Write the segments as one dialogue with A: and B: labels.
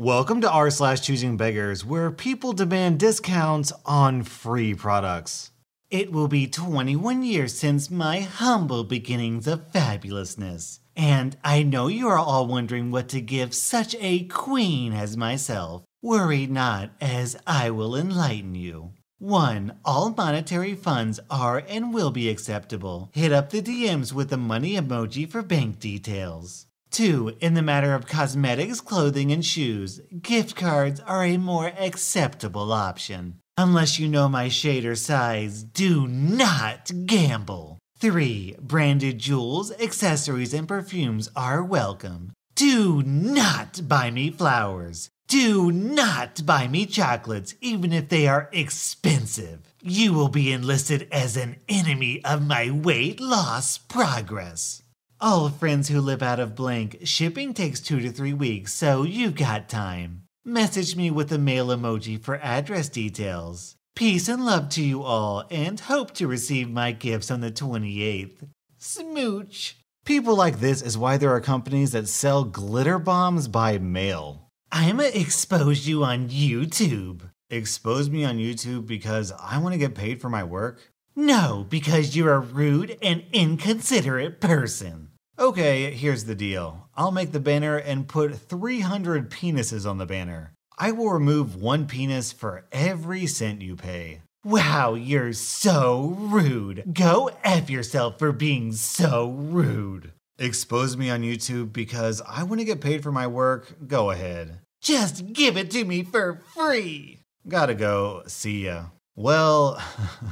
A: Welcome to r slash choosing beggars, where people demand discounts on free products. It will be 21 years since my humble beginnings of fabulousness. And I know you are all wondering what to give such a queen as myself. Worry not, as I will enlighten you. 1. All monetary funds are and will be acceptable. Hit up the DMs with the money emoji for bank details. 2. In the matter of cosmetics, clothing, and shoes, gift cards are a more acceptable option. Unless you know my shade or size, do not gamble. 3. Branded jewels, accessories, and perfumes are welcome. Do not buy me flowers. Do not buy me chocolates, even if they are expensive. You will be enlisted as an enemy of my weight loss progress. All friends who live out of blank, shipping takes two to three weeks, so you've got time. Message me with the mail emoji for address details. Peace and love to you all, and hope to receive my gifts on the 28th. Smooch. People like this is why there are companies that sell glitter bombs by mail. I'ma expose you on YouTube. Expose me on YouTube because I want to get paid for my work? No, because you're a rude and inconsiderate person. Okay, here's the deal. I'll make the banner and put 300 penises on the banner. I will remove one penis for every cent you pay. Wow, you're so rude. Go F yourself for being so rude. Expose me on YouTube because I want to get paid for my work? Go ahead. Just give it to me for free. Gotta go. See ya. Well,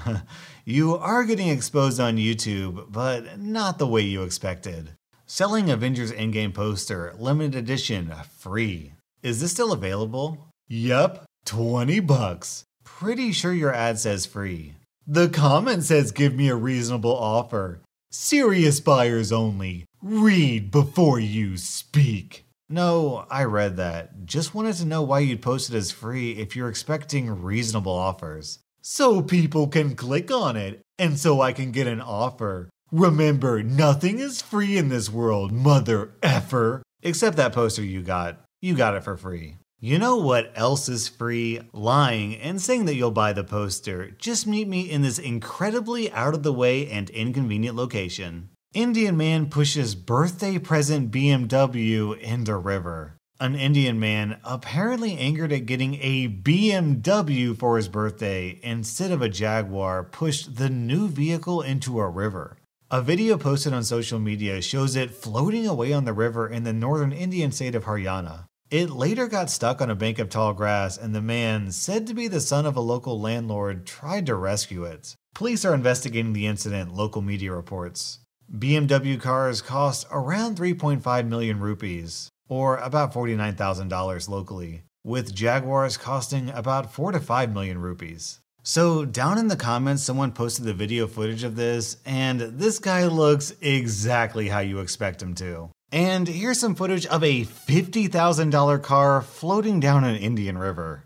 A: you are getting exposed on YouTube, but not the way you expected. Selling Avengers Endgame poster, limited edition, free. Is this still available? Yep, 20 bucks. Pretty sure your ad says free. The comment says give me a reasonable offer. Serious buyers only. Read before you speak. No, I read that. Just wanted to know why you'd post it as free if you're expecting reasonable offers. So people can click on it, and so I can get an offer. Remember, nothing is free in this world, mother effer. Except that poster you got. You got it for free. You know what else is free? Lying and saying that you'll buy the poster. Just meet me in this incredibly out of the way and inconvenient location. Indian man pushes birthday present BMW into river. An Indian man, apparently angered at getting a BMW for his birthday instead of a Jaguar, pushed the new vehicle into a river. A video posted on social media shows it floating away on the river in the northern Indian state of Haryana. It later got stuck on a bank of tall grass, and the man, said to be the son of a local landlord, tried to rescue it. Police are investigating the incident, local media reports. BMW cars cost around 3.5 million rupees, or about $49,000 locally, with Jaguars costing about 4 to 5 million rupees. So, down in the comments, someone posted the video footage of this, and this guy looks exactly how you expect him to. And here's some footage of a $50,000 car floating down an Indian river.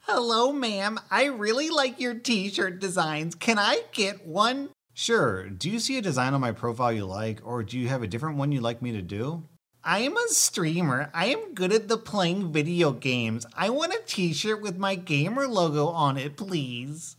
B: Hello, ma'am. I really like your t shirt designs. Can I get one?
A: Sure, do you see a design on my profile you like, or do you have a different one you'd like me to do?
B: I am a streamer. I am good at the playing video games. I want a t shirt with my gamer logo on it, please.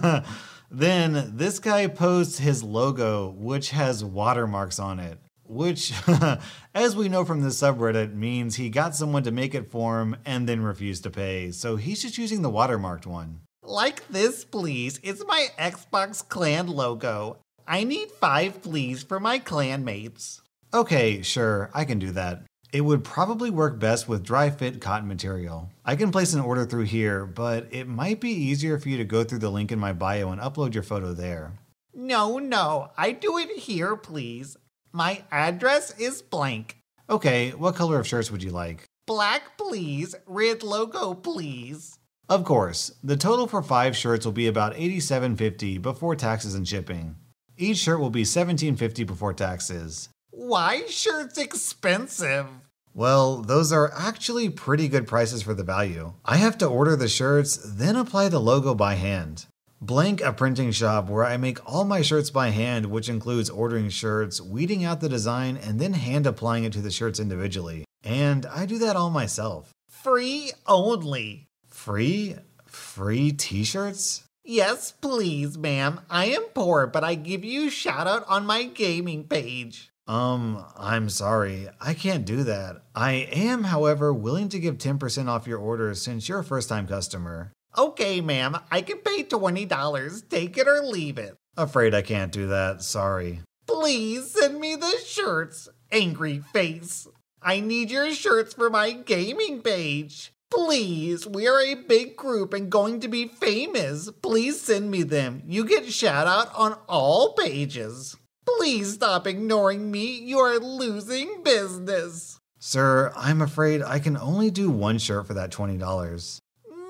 A: then this guy posts his logo, which has watermarks on it. Which, as we know from the subreddit, means he got someone to make it for him and then refused to pay, so he's just using the watermarked one.
B: Like this, please. It's my Xbox clan logo. I need five, please, for my clanmates.
A: Okay, sure, I can do that. It would probably work best with dry fit cotton material. I can place an order through here, but it might be easier for you to go through the link in my bio and upload your photo there.
B: No, no, I do it here, please. My address is blank.
A: Okay, what color of shirts would you like?
B: Black, please. Red logo, please.
A: Of course, the total for 5 shirts will be about $87.50 before taxes and shipping. Each shirt will be $17.50 before taxes.
B: Why shirts expensive?
A: Well, those are actually pretty good prices for the value. I have to order the shirts, then apply the logo by hand. Blank, a printing shop where I make all my shirts by hand, which includes ordering shirts, weeding out the design, and then hand applying it to the shirts individually. And I do that all myself.
B: Free only.
A: Free? Free t shirts?
B: Yes, please, ma'am. I am poor, but I give you shout out on my gaming page.
A: Um, I'm sorry. I can't do that. I am, however, willing to give 10% off your order since you're a first time customer.
B: Okay, ma'am. I can pay $20. Take it or leave it.
A: Afraid I can't do that. Sorry.
B: Please send me the shirts. Angry face. I need your shirts for my gaming page. Please, we are a big group and going to be famous. Please send me them. You get shout out on all pages. Please stop ignoring me. You are losing business.
A: Sir, I'm afraid I can only do one shirt for that $20.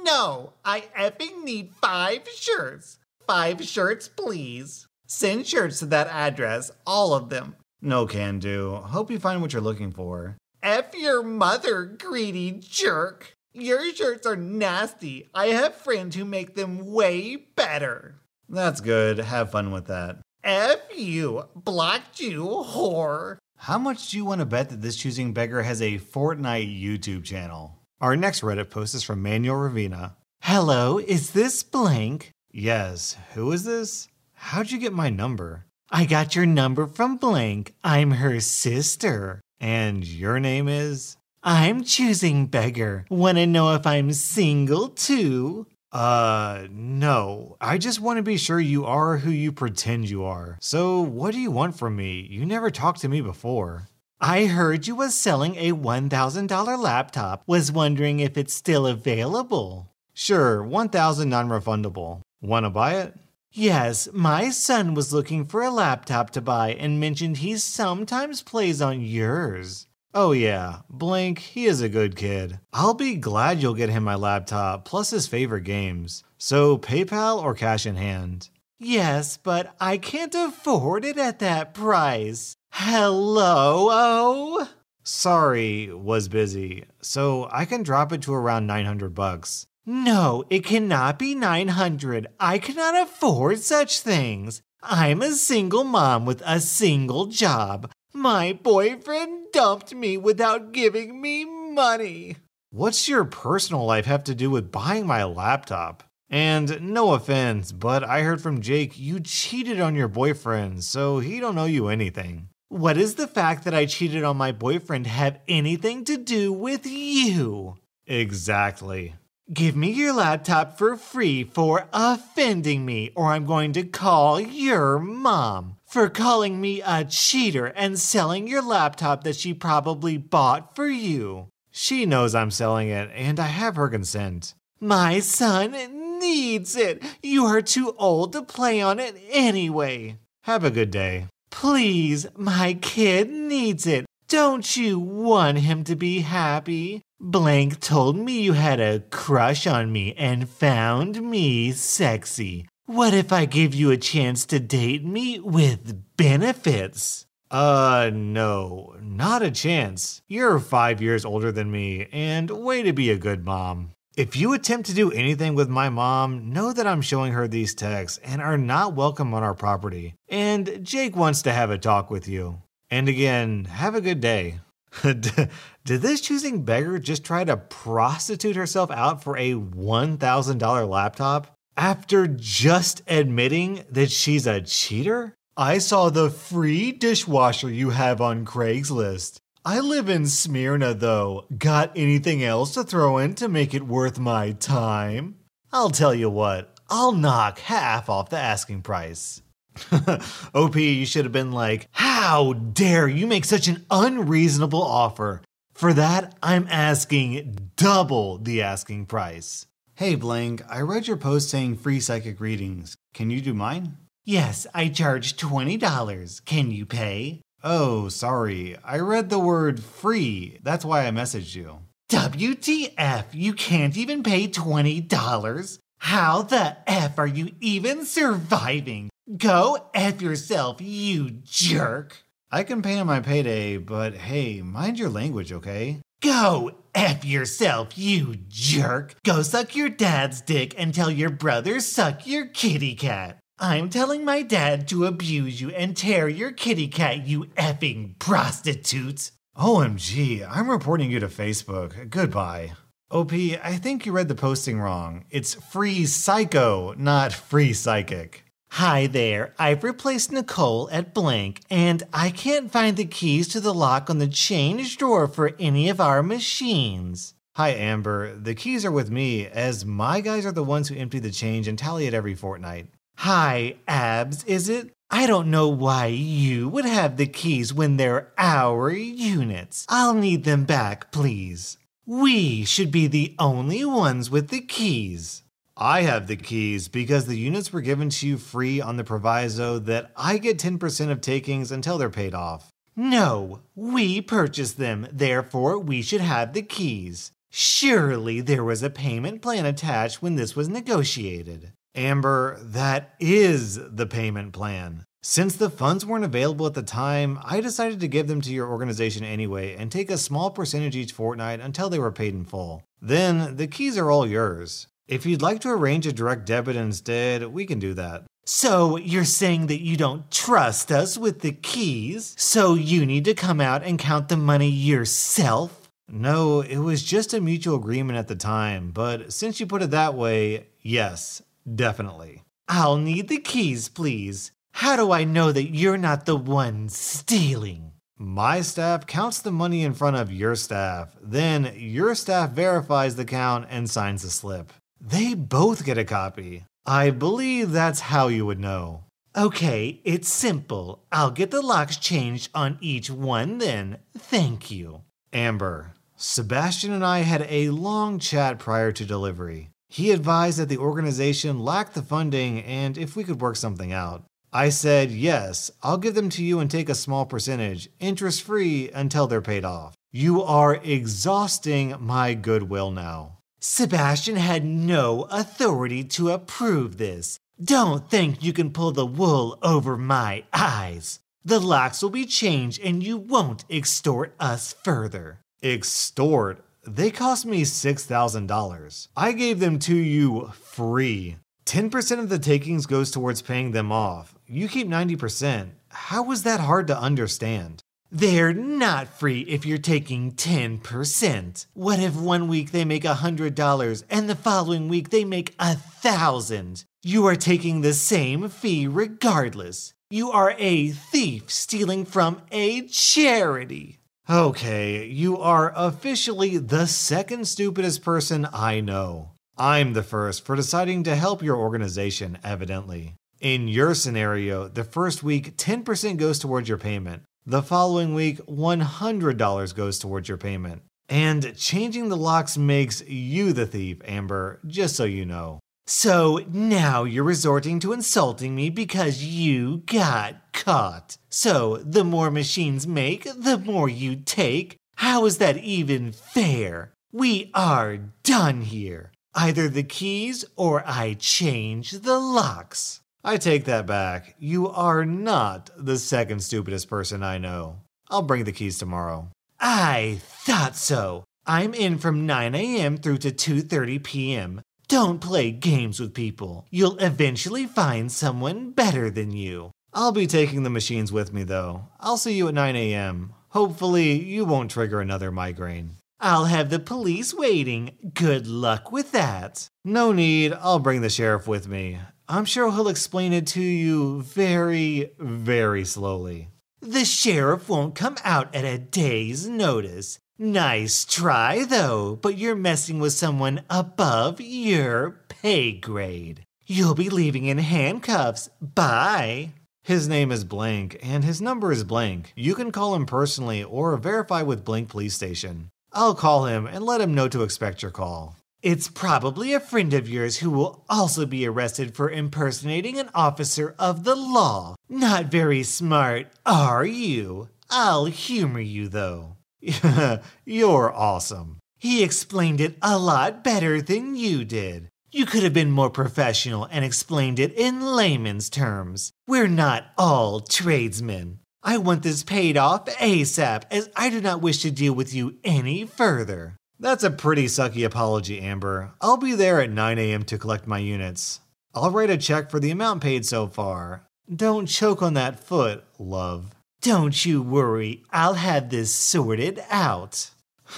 B: No, I effing need five shirts. Five shirts, please. Send shirts to that address, all of them.
A: No can do. Hope you find what you're looking for.
B: F your mother, greedy jerk. Your shirts are nasty. I have friends who make them way better.
A: That's good. Have fun with that.
B: F you, black Jew whore.
A: How much do you want to bet that this choosing beggar has a Fortnite YouTube channel? Our next Reddit post is from Manuel Ravina.
B: Hello, is this blank?
A: Yes, who is this? How'd you get my number?
B: I got your number from blank. I'm her sister.
A: And your name is?
B: I'm choosing beggar. Wanna know if I'm single too?
A: Uh, no. I just want to be sure you are who you pretend you are. So, what do you want from me? You never talked to me before.
B: I heard you was selling a $1,000 laptop. Was wondering if it's still available.
A: Sure, 1000 non-refundable. Want to buy it?
B: Yes, my son was looking for a laptop to buy and mentioned he sometimes plays on yours.
A: Oh, yeah, Blank, he is a good kid. I'll be glad you'll get him my laptop, plus his favorite games. So, PayPal or cash in hand?
B: Yes, but I can't afford it at that price. Hello, oh?
A: Sorry, was busy. So, I can drop it to around 900 bucks.
B: No, it cannot be 900. I cannot afford such things. I'm a single mom with a single job. My boyfriend dumped me without giving me money.
A: What's your personal life have to do with buying my laptop? And no offense, but I heard from Jake you cheated on your boyfriend, so he don't owe you anything.
B: What does the fact that I cheated on my boyfriend have anything to do with you?
A: Exactly.
B: Give me your laptop for free for offending me, or I'm going to call your mom for calling me a cheater and selling your laptop that she probably bought for you.
A: She knows I'm selling it, and I have her consent.
B: My son needs it. You are too old to play on it anyway.
A: Have a good day.
B: Please, my kid needs it. Don't you want him to be happy? Blank told me you had a crush on me and found me sexy. What if I give you a chance to date me with benefits?
A: Uh, no, not a chance. You're five years older than me, and way to be a good mom. If you attempt to do anything with my mom, know that I'm showing her these texts and are not welcome on our property. And Jake wants to have a talk with you. And again, have a good day. Did this choosing beggar just try to prostitute herself out for a $1,000 laptop? After just admitting that she's a cheater? I saw the free dishwasher you have on Craigslist. I live in Smyrna though. Got anything else to throw in to make it worth my time? I'll tell you what, I'll knock half off the asking price. OP, you should have been like, How dare you make such an unreasonable offer? For that, I'm asking double the asking price. Hey Blank, I read your post saying free psychic readings. Can you do mine?
B: Yes, I charge $20. Can you pay?
A: Oh, sorry. I read the word free. That's why I messaged you.
B: WTF, you can't even pay $20? How the F are you even surviving? Go F yourself, you jerk.
A: I can pay on my payday, but hey, mind your language, okay?
B: Go F yourself, you jerk. Go suck your dad's dick and tell your brother suck your kitty cat. I'm telling my dad to abuse you and tear your kitty cat, you effing prostitute.
A: OMG, I'm reporting you to Facebook. Goodbye. OP, I think you read the posting wrong. It's free psycho, not free psychic.
C: Hi there, I've replaced Nicole at blank, and I can't find the keys to the lock on the change drawer for any of our machines.
A: Hi, Amber. The keys are with me, as my guys are the ones who empty the change and tally it every fortnight.
C: Hi, Abs, is it? I don't know why you would have the keys when they're our units. I'll need them back, please. We should be the only ones with the keys.
A: I have the keys because the units were given to you free on the proviso that I get 10% of takings until they're paid off.
C: No, we purchased them, therefore we should have the keys. Surely there was a payment plan attached when this was negotiated.
A: Amber, that is the payment plan. Since the funds weren't available at the time, I decided to give them to your organization anyway and take a small percentage each fortnight until they were paid in full. Then the keys are all yours. If you'd like to arrange a direct debit instead, we can do that.
C: So you're saying that you don't trust us with the keys, so you need to come out and count the money yourself?
A: No, it was just a mutual agreement at the time, but since you put it that way, yes, definitely.
C: I'll need the keys, please. How do I know that you're not the one stealing?
A: My staff counts the money in front of your staff. Then your staff verifies the count and signs the slip. They both get a copy. I believe that's how you would know.
C: Okay, it's simple. I'll get the locks changed on each one then. Thank you.
A: Amber, Sebastian and I had a long chat prior to delivery. He advised that the organization lacked the funding and if we could work something out. I said, yes, I'll give them to you and take a small percentage, interest free, until they're paid off. You are exhausting my goodwill now.
C: Sebastian had no authority to approve this. Don't think you can pull the wool over my eyes. The locks will be changed and you won't extort us further.
A: Extort? They cost me $6,000. I gave them to you free. 10% of the takings goes towards paying them off. You keep 90%. How was that hard to understand?
C: They're not free if you're taking 10%. What if one week they make $100 and the following week they make a thousand? You are taking the same fee regardless. You are a thief stealing from a charity.
A: Okay, you are officially the second stupidest person I know. I'm the first for deciding to help your organization, evidently. In your scenario, the first week, 10% goes towards your payment. The following week, $100 goes towards your payment. And changing the locks makes you the thief, Amber, just so you know.
C: So now you're resorting to insulting me because you got caught. So the more machines make, the more you take. How is that even fair? We are done here. Either the keys or I change the locks.
A: I take that back. You are not the second stupidest person I know. I'll bring the keys tomorrow.
C: I thought so. I'm in from 9 a.m. through to 2:30 p.m. Don't play games with people. You'll eventually find someone better than you.
A: I'll be taking the machines with me though. I'll see you at 9 a.m. Hopefully, you won't trigger another migraine.
C: I'll have the police waiting. Good luck with that.
A: No need, I'll bring the sheriff with me. I'm sure he'll explain it to you very, very slowly.
C: The sheriff won't come out at a day's notice. Nice try, though, but you're messing with someone above your pay grade. You'll be leaving in handcuffs. Bye.
A: His name is Blank, and his number is Blank. You can call him personally or verify with Blank Police Station. I'll call him and let him know to expect your call.
C: It's probably a friend of yours who will also be arrested for impersonating an officer of the law. Not very smart, are you? I'll humor you though.
A: You're awesome.
C: He explained it a lot better than you did. You could have been more professional and explained it in layman's terms. We're not all tradesmen. I want this paid off ASAP as I do not wish to deal with you any further.
A: That's a pretty sucky apology, Amber. I'll be there at 9 a.m. to collect my units. I'll write a check for the amount paid so far. Don't choke on that foot, love.
C: Don't you worry, I'll have this sorted out.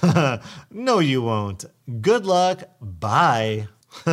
C: no, you won't. Good luck. Bye.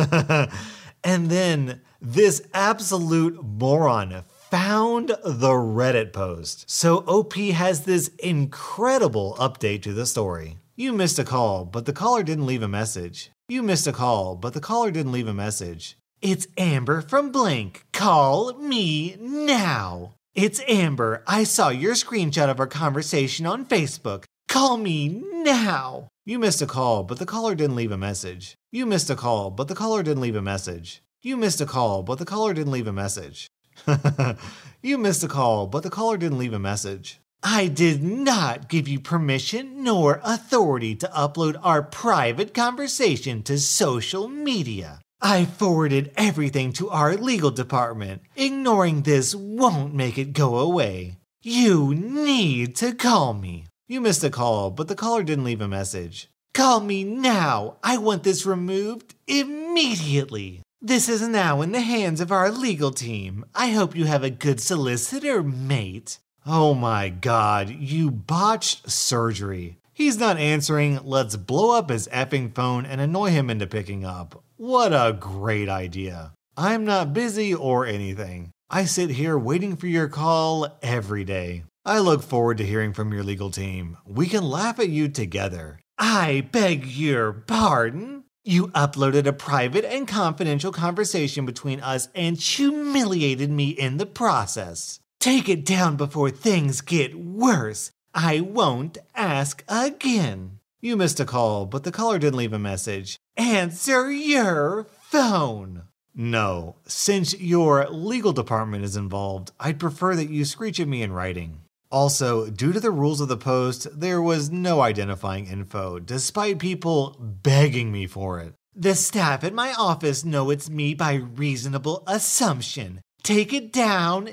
C: and then this absolute moron found the Reddit post. So OP has this incredible update to the story. You missed a call, but the caller didn't leave a message. You missed a call, but the caller didn't leave a message. It's Amber from Blank. Call me now. It's Amber. I saw your screenshot of our conversation on Facebook. Call me now. You missed a call, but the caller didn't leave a message. You missed a call, but the caller didn't leave a message. You missed a call, but the caller didn't leave a message. you missed a call, but the caller didn't leave a message. I did not give you permission nor authority to upload our private conversation to social media. I forwarded everything to our legal department. Ignoring this won't make it go away. You need to call me. You missed a call, but the caller didn't leave a message. Call me now. I want this removed immediately. This is now in the hands of our legal team. I hope you have a good solicitor, mate. Oh my god, you botched surgery. He's not answering. Let's blow up his effing phone and annoy him into picking up. What a great idea. I'm not busy or anything. I sit here waiting for your call every day. I look forward to hearing from your legal team. We can laugh at you together. I beg your pardon? You uploaded a private and confidential conversation between us and humiliated me in the process. Take it down before things get worse. I won't ask again. You missed a call, but the caller didn't leave a message. Answer your phone. No, since your legal department is involved, I'd prefer that you screech at me in writing. Also, due to the rules of the post, there was no identifying info, despite people begging me for it. The staff at my office know it's me by reasonable assumption. Take it down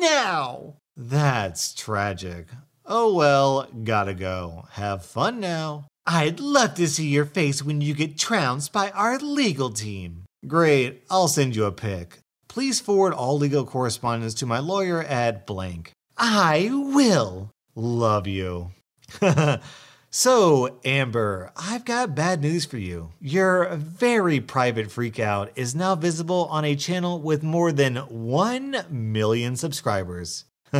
C: now. That's tragic. Oh well, gotta go. Have fun now. I'd love to see your face when you get trounced by our legal team. Great, I'll send you a pic. Please forward all legal correspondence to my lawyer at blank. I will. Love you. so, Amber, I've got bad news for you. Your very private freakout is now visible on a channel with more than 1 million subscribers.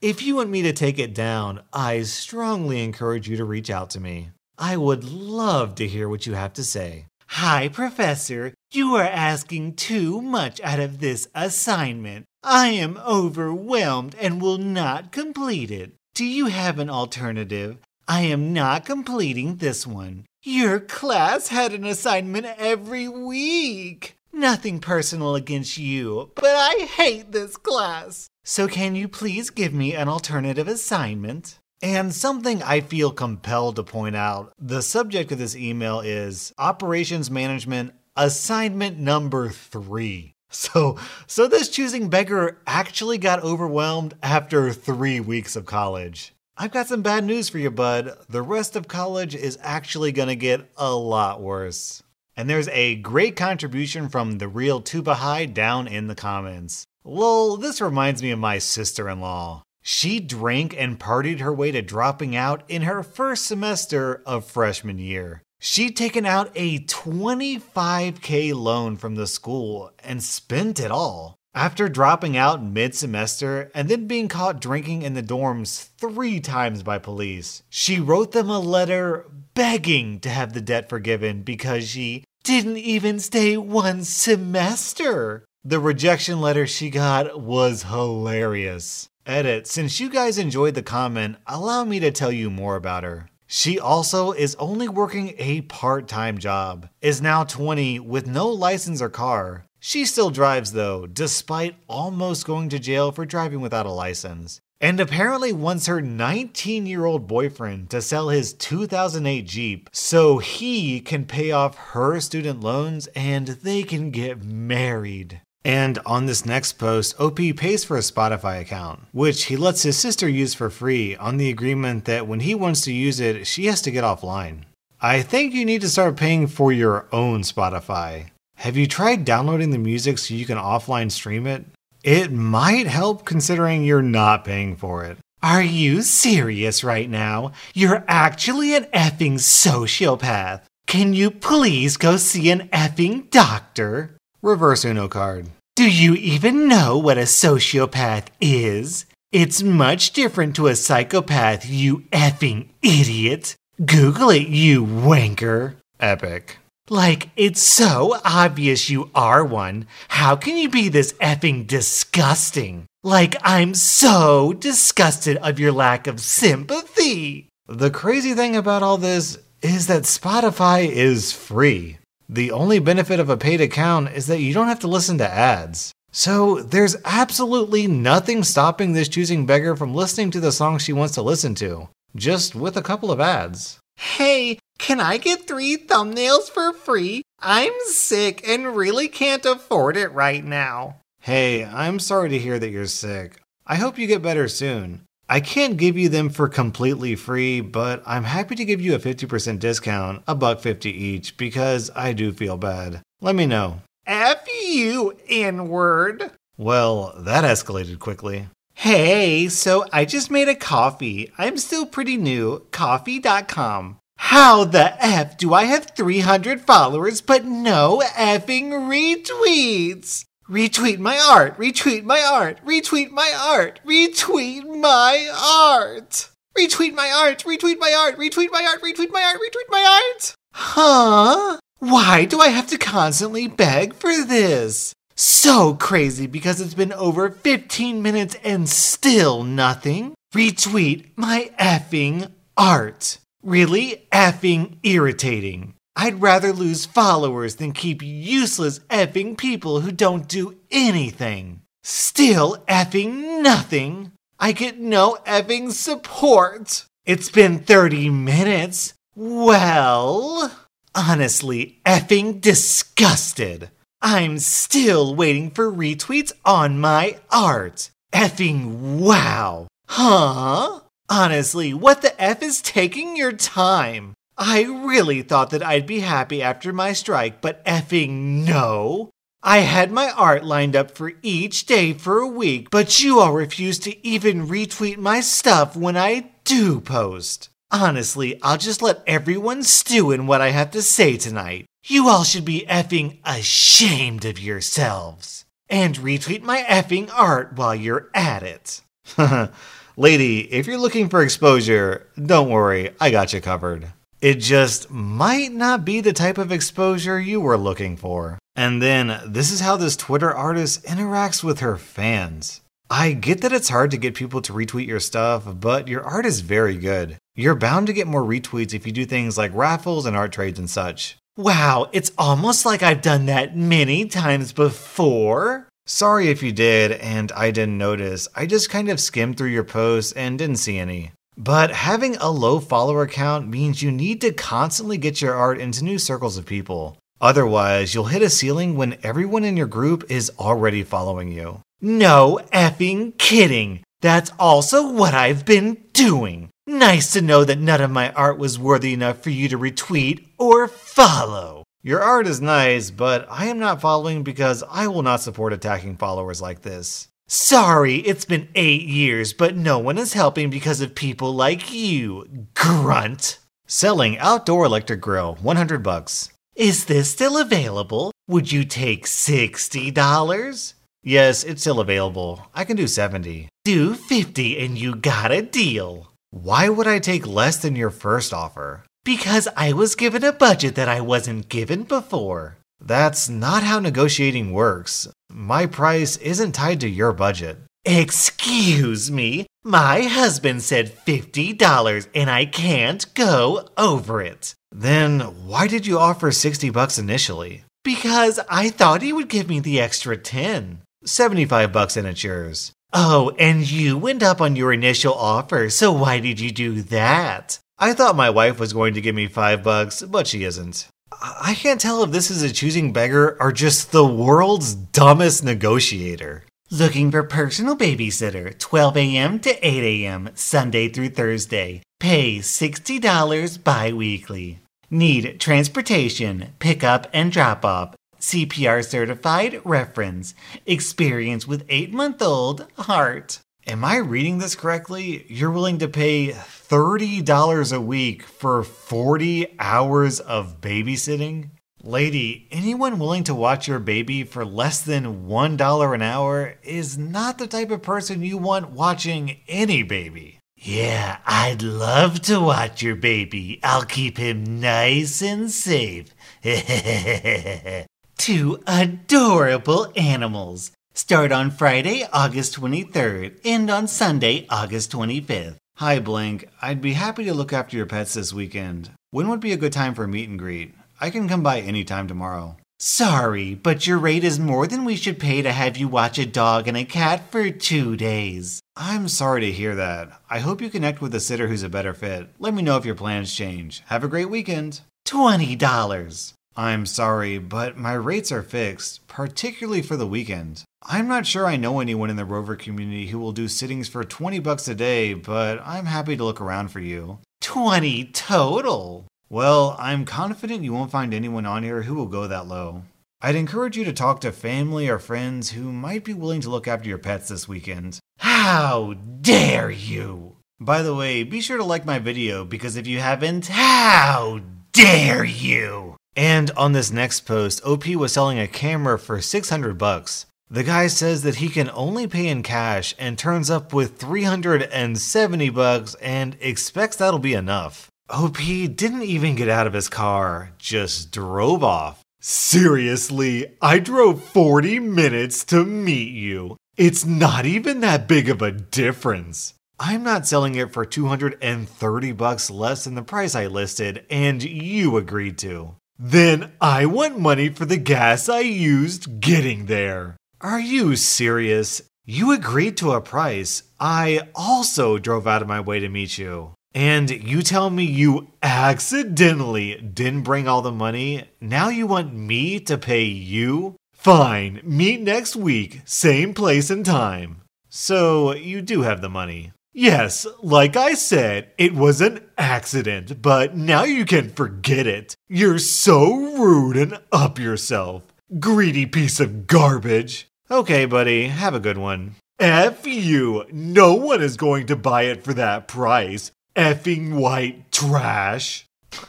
C: if you want me to take it down, I strongly encourage you to reach out to me. I would love to hear what you have to say. Hi, Professor. You are asking too much out of this assignment. I am overwhelmed and will not complete it. Do you have an alternative? I am not completing this one. Your class had an assignment every week. Nothing personal against you, but I hate this class. So, can you please give me an alternative assignment? And something I feel compelled to point out the subject of this email is Operations Management Assignment Number Three. So, so this choosing beggar actually got overwhelmed after three weeks of college. I've got some bad news for you, bud. The rest of college is actually gonna get a lot worse. And there's a great contribution from the real Tuba High down in the comments. Lol, this reminds me of my sister in law. She drank and partied her way to dropping out in her first semester of freshman year. She'd taken out a 25k loan from the school and spent it all. After dropping out mid semester and then being caught drinking in the dorms three times by police, she wrote them a letter begging to have the debt forgiven because she didn't even stay one semester. The rejection letter she got was hilarious. Edit, since you guys enjoyed the comment, allow me to tell you more about her. She also is only working a part time job, is now 20 with no license or car. She still drives though, despite almost going to jail for driving without a license. And apparently wants her 19 year old boyfriend to sell his 2008 Jeep so he can pay off her student loans and they can get married. And on this next post, OP pays for a Spotify account, which he lets his sister use for free on the agreement that when he wants to use it, she has to get offline. I think you need to start paying for your own Spotify. Have you tried downloading the music so you can offline stream it? It might help considering you're not paying for it. Are you serious right now? You're actually an effing sociopath. Can you please go see an effing doctor?
A: Reverse Uno card.
C: Do you even know what a sociopath is? It's much different to a psychopath, you effing idiot. Google it, you wanker.
A: Epic.
C: Like, it's so obvious you are one. How can you be this effing disgusting? Like, I'm so disgusted of your lack of sympathy.
A: The crazy thing about all this is that Spotify is free. The only benefit of a paid account is that you don't have to listen to ads. So there's absolutely nothing stopping this choosing beggar from listening to the song she wants to listen to, just with a couple of ads.
B: Hey, can I get three thumbnails for free? I'm sick and really can't afford it right now.
A: Hey, I'm sorry to hear that you're sick. I hope you get better soon. I can't give you them for completely free, but I'm happy to give you a 50% discount, a buck 50 each, because I do feel bad. Let me know.
B: F you, N word.
A: Well, that escalated quickly.
C: Hey, so I just made a Ko-fi. I'm still pretty new. Ko-fi.com. How the F do I have 300 followers but no effing retweets? Retweet my art, retweet my art, retweet my art, retweet my art. Retweet my art, retweet my art, retweet my art, retweet my art, retweet my art. Huh? Why do I have to constantly beg for this? So crazy because it's been over 15 minutes and still nothing. Retweet my effing art. Really effing irritating. I'd rather lose followers than keep useless effing people who don't do anything. Still effing nothing. I get no effing support. It's been 30 minutes. Well, honestly effing disgusted. I'm still waiting for retweets on my art. Effing wow. Huh? Honestly, what the F is taking your time? I really thought that I'd be happy after my strike, but effing no. I had my art lined up for each day for a week, but you all refuse to even retweet my stuff when I do post. Honestly, I'll just let everyone stew in what I have to say tonight. You all should be effing ashamed of yourselves. And retweet my effing art while you're at it.
A: Lady, if you're looking for exposure, don't worry, I got you covered. It just might not be the type of exposure you were looking for. And then, this is how this Twitter artist interacts with her fans. I get that it's hard to get people to retweet your stuff, but your art is very good. You're bound to get more retweets if you do things like raffles and art trades and such.
C: Wow, it's almost like I've done that many times before.
A: Sorry if you did and I didn't notice. I just kind of skimmed through your posts and didn't see any. But having a low follower count means you need to constantly get your art into new circles of people. Otherwise, you'll hit a ceiling when everyone in your group is already following you.
C: No effing kidding. That's also what I've been doing. Nice to know that none of my art was worthy enough for you to retweet or follow.
A: Your art is nice, but I am not following because I will not support attacking followers like this.
C: Sorry, it's been eight years, but no one is helping because of people like you, grunt.
A: Selling outdoor electric grill, 100 bucks.
C: Is this still available? Would you take $60?
A: Yes, it's still available. I can do 70.
C: Do 50 and you got a deal.
A: Why would I take less than your first offer?
C: Because I was given a budget that I wasn't given before.
A: That's not how negotiating works. My price isn't tied to your budget.
C: Excuse me, my husband said $50 and I can't go over it.
A: Then why did you offer 60 bucks initially?
C: Because I thought he would give me the extra 10.
A: 75 bucks and it's yours.
C: Oh, and you went up on your initial offer, so why did you do that?
A: I thought my wife was going to give me five bucks, but she isn't. I can't tell if this is a choosing beggar or just the world's dumbest negotiator.
C: Looking for personal babysitter, 12 a.m. to 8 a.m., Sunday through Thursday. Pay $60 bi weekly. Need transportation, pickup and drop off. CPR certified reference. Experience with 8 month old heart.
A: Am I reading this correctly? You're willing to pay $30 a week for 40 hours of babysitting? Lady, anyone willing to watch your baby for less than $1 an hour is not the type of person you want watching any baby. Yeah, I'd love to watch your baby. I'll keep him nice and safe. Two adorable animals. Start on Friday, August 23rd, end on Sunday, August 25th. Hi, Blank. I'd be happy to look after your pets this weekend. When would be a good time for a meet and greet? I can come by anytime tomorrow. Sorry, but your rate is more than we should pay to have you watch a dog and a cat for two days. I'm sorry to hear that. I hope you connect with a sitter who's a better fit. Let me know if your plans change. Have a great weekend. $20. I'm sorry, but my rates are fixed, particularly for the weekend. I'm not sure I know anyone in the Rover community who will do sittings for 20 bucks a day, but I'm happy to look around for you. 20 total. Well, I'm confident you won't find anyone on here who will go that low. I'd encourage you to talk to family or friends who might be willing to look after your pets this weekend. How dare you! By the way, be sure to like my video because if you haven't, how dare you! And on this next post, OP was selling a camera for 600 bucks. The guy says that he can only pay in cash and turns up with 370 bucks and expects that'll be enough. OP didn't even get out of his car, just drove off. Seriously, I drove 40 minutes to meet you. It's not even that big of a difference. I'm not selling it for 230 bucks less than the price I listed and you agreed to. Then I want money for the gas I used getting there. Are you serious? You agreed to a price. I also drove out of my way to meet you. And you tell me you accidentally didn't bring all the money? Now you want me to pay you? Fine, meet next week, same place and time. So you do have the money. Yes, like I said, it was an accident, but now you can forget it. You're so rude and up yourself. Greedy piece of garbage. Okay, buddy, have a good one. F you! No one is going to buy it for that price. Effing white trash.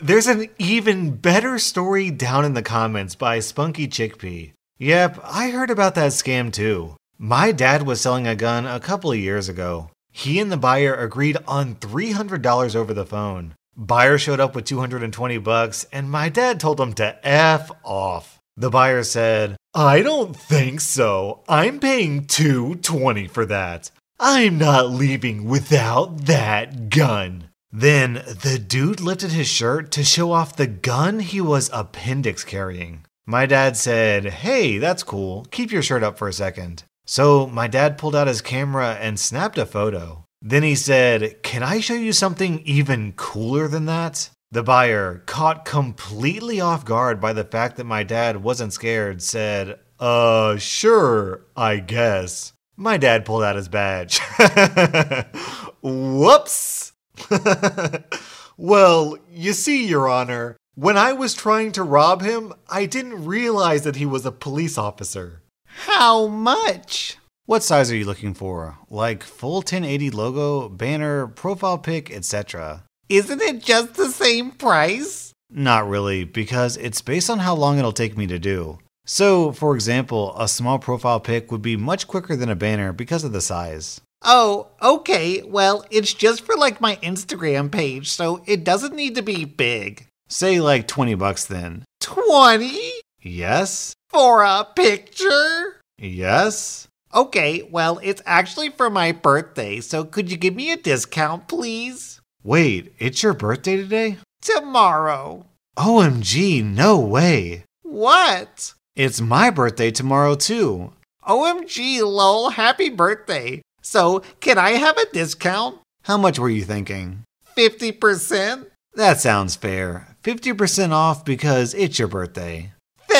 A: There's an even better story down in the comments by Spunky Chickpea. Yep, I heard about that scam too. My dad was selling a gun a couple of years ago. He and the buyer agreed on $300 over the phone. Buyer showed up with 220 bucks and my dad told him to F off. The buyer said, "I don't think so. I'm paying 220 for that. I'm not leaving without that gun." Then the dude lifted his shirt to show off the gun he was appendix carrying. My dad said, Hey, that's cool. Keep your shirt up for a second. So my dad pulled out his camera and snapped a photo. Then he said, Can I show you something even cooler than that? The buyer, caught completely off guard by the fact that my dad wasn't scared, said, Uh, sure, I guess. My dad pulled out his badge. Whoops! well, you see, Your Honor, when I was trying to rob him, I didn't realize that he was a police officer.
B: How much?
A: What size are you looking for? Like full 1080 logo, banner, profile pic, etc.
B: Isn't it just the same price?
A: Not really, because it's based on how long it'll take me to do. So, for example, a small profile pic would be much quicker than a banner because of the size.
B: Oh, okay. Well, it's just for like my Instagram page, so it doesn't need to be big.
A: Say like 20 bucks then.
B: 20?
A: Yes?
B: For a picture?
A: Yes?
B: Okay, well, it's actually for my birthday, so could you give me a discount, please?
A: Wait, it's your birthday today?
B: Tomorrow.
A: OMG, no way.
B: What?
A: It's my birthday tomorrow too.
B: OMG, lol, happy birthday. So, can I have a discount?
A: How much were you thinking?
B: 50%?
A: That sounds fair. 50% off because it's your birthday.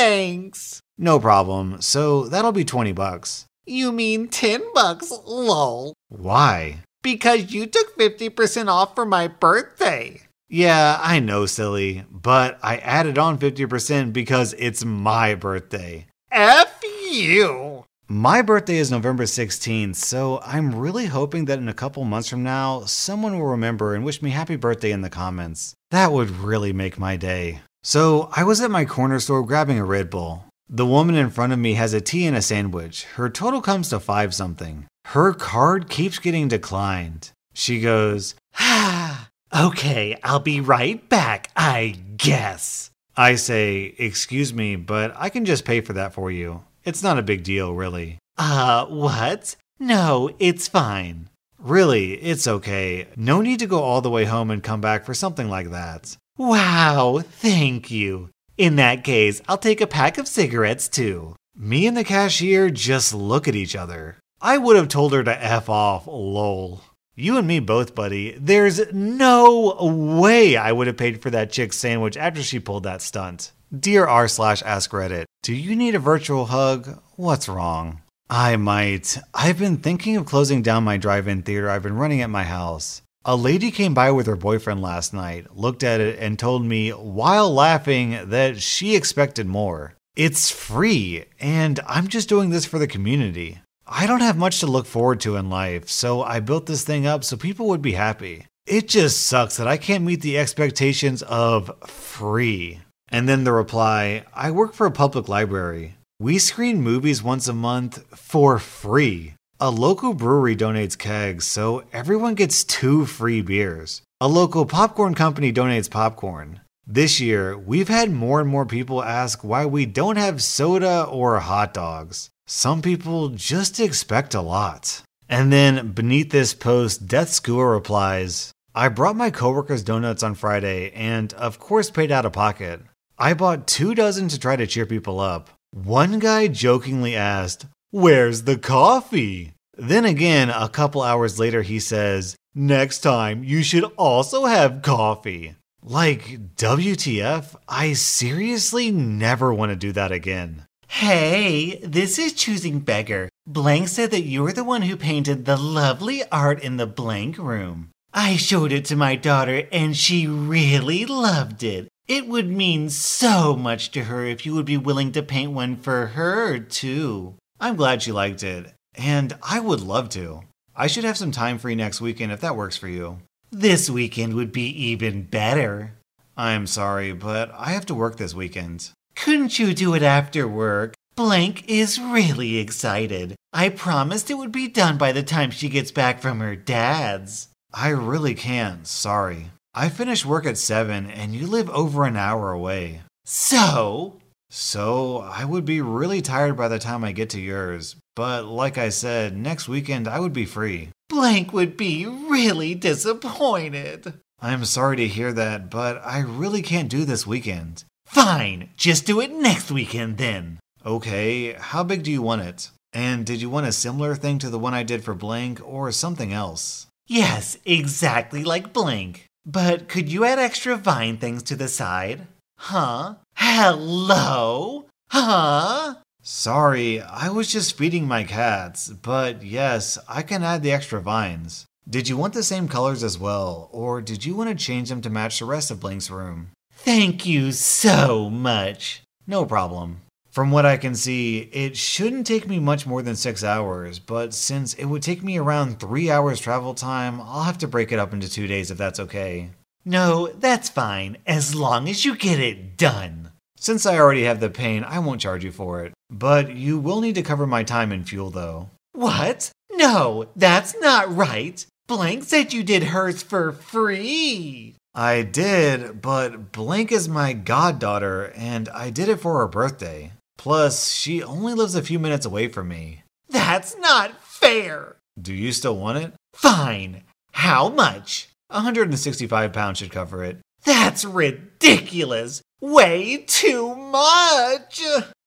B: Thanks.
A: No problem. So that'll be 20 bucks.
B: You mean 10 bucks, lol.
A: Why?
B: Because you took 50% off for my birthday.
A: Yeah, I know, silly, but I added on 50% because it's my birthday.
B: F you.
A: My birthday is November 16th, so I'm really hoping that in a couple months from now, someone will remember and wish me happy birthday in the comments. That would really make my day. So, I was at my corner store grabbing a Red Bull. The woman in front of me has a tea and a sandwich. Her total comes to five something. Her card keeps getting declined. She goes, Ah, okay, I'll be right back, I guess. I say, Excuse me, but I can just pay for that for you. It's not a big deal, really. Uh, what? No, it's fine. Really, it's okay. No need to go all the way home and come back for something like that. Wow, thank you. In that case, I'll take a pack of cigarettes too. Me and the cashier just look at each other. I would have told her to F off, lol. You and me both, buddy. There's no way I would have paid for that chick's sandwich after she pulled that stunt. Dear r slash ask Reddit, do you need a virtual hug? What's wrong? I might. I've been thinking of closing down my drive in theater I've been running at my house. A lady came by with her boyfriend last night, looked at it, and told me, while laughing, that she expected more. It's free, and I'm just doing this for the community. I don't have much to look forward to in life, so I built this thing up so people would be happy. It just sucks that I can't meet the expectations of free. And then the reply I work for a public library. We screen movies once a month for free. A local brewery donates kegs, so everyone gets two free beers. A local popcorn company donates popcorn. This year, we've had more and more people ask why we don't have soda or hot dogs. Some people just expect a lot. And then beneath this post, Death Skua replies, I brought my coworkers donuts on Friday and, of course, paid out of pocket. I bought two dozen to try to cheer people up. One guy jokingly asked, Where's the coffee? Then again, a couple hours later, he says, Next time, you should also have coffee. Like, WTF? I seriously never want to do that again.
C: Hey, this is Choosing Beggar. Blank said that you're the one who painted the lovely art in the blank room. I showed it to my daughter and she really loved it. It would mean so much to her if you would be willing to paint one for her, too.
A: I'm glad she liked it, and I would love to. I should have some time free next weekend if that works for you.
C: This weekend would be even better.
A: I'm sorry, but I have to work this weekend.
C: Couldn't you do it after work? Blank is really excited. I promised it would be done by the time she gets back from her dad's.
A: I really can't, sorry. I finish work at 7 and you live over an hour away.
C: So?
A: So, I would be really tired by the time I get to yours. But like I said, next weekend I would be free.
C: Blank would be really disappointed.
A: I'm sorry to hear that, but I really can't do this weekend.
C: Fine, just do it next weekend then.
A: Okay, how big do you want it? And did you want a similar thing to the one I did for Blank or something else?
C: Yes, exactly like Blank. But could you add extra vine things to the side? Huh? Hello? Huh?
A: Sorry, I was just feeding my cats, but yes, I can add the extra vines. Did you want the same colors as well, or did you want to change them to match the rest of Blank's room?
C: Thank you so much.
A: No problem. From what I can see, it shouldn't take me much more than six hours, but since it would take me around three hours travel time, I'll have to break it up into two days if that's okay.
C: No, that's fine, as long as you get it done.
A: Since I already have the pain, I won't charge you for it. But you will need to cover my time and fuel, though.
C: What? No, that's not right. Blank said you did hers for free.
A: I did, but Blank is my goddaughter, and I did it for her birthday. Plus, she only lives a few minutes away from me.
C: That's not fair.
A: Do you still want it?
C: Fine. How much?
A: 165 pounds should cover it.
C: That's ridiculous. Way too much.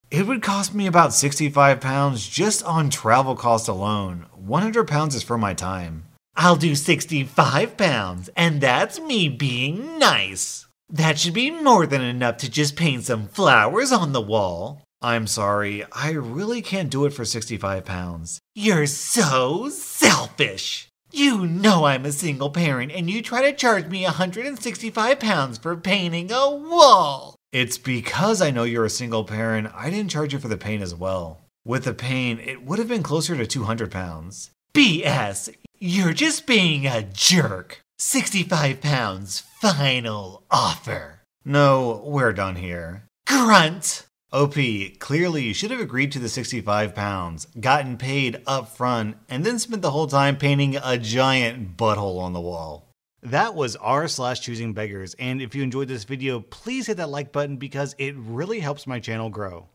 A: It would cost me about 65 pounds just on travel cost alone. 100 pounds is for my time.
C: I'll do 65 pounds, and that's me being nice. That should be more than enough to just paint some flowers on the wall.
A: I'm sorry, I really can't do it for 65 pounds.
C: You're so selfish. You know I'm a single parent, and you try to charge me 165 pounds for painting a wall.
A: It's because I know you're a single parent, I didn't charge you for the paint as well. With the pain, it would have been closer to 200 pounds.
C: BS! You're just being a jerk! 65 pounds, final offer.
A: No, we're done here.
C: Grunt!
A: OP, clearly you should have agreed to the 65 pounds, gotten paid up front, and then spent the whole time painting a giant butthole on the wall. That was r slash choosing beggars, and if you enjoyed this video, please hit that like button because it really helps my channel grow.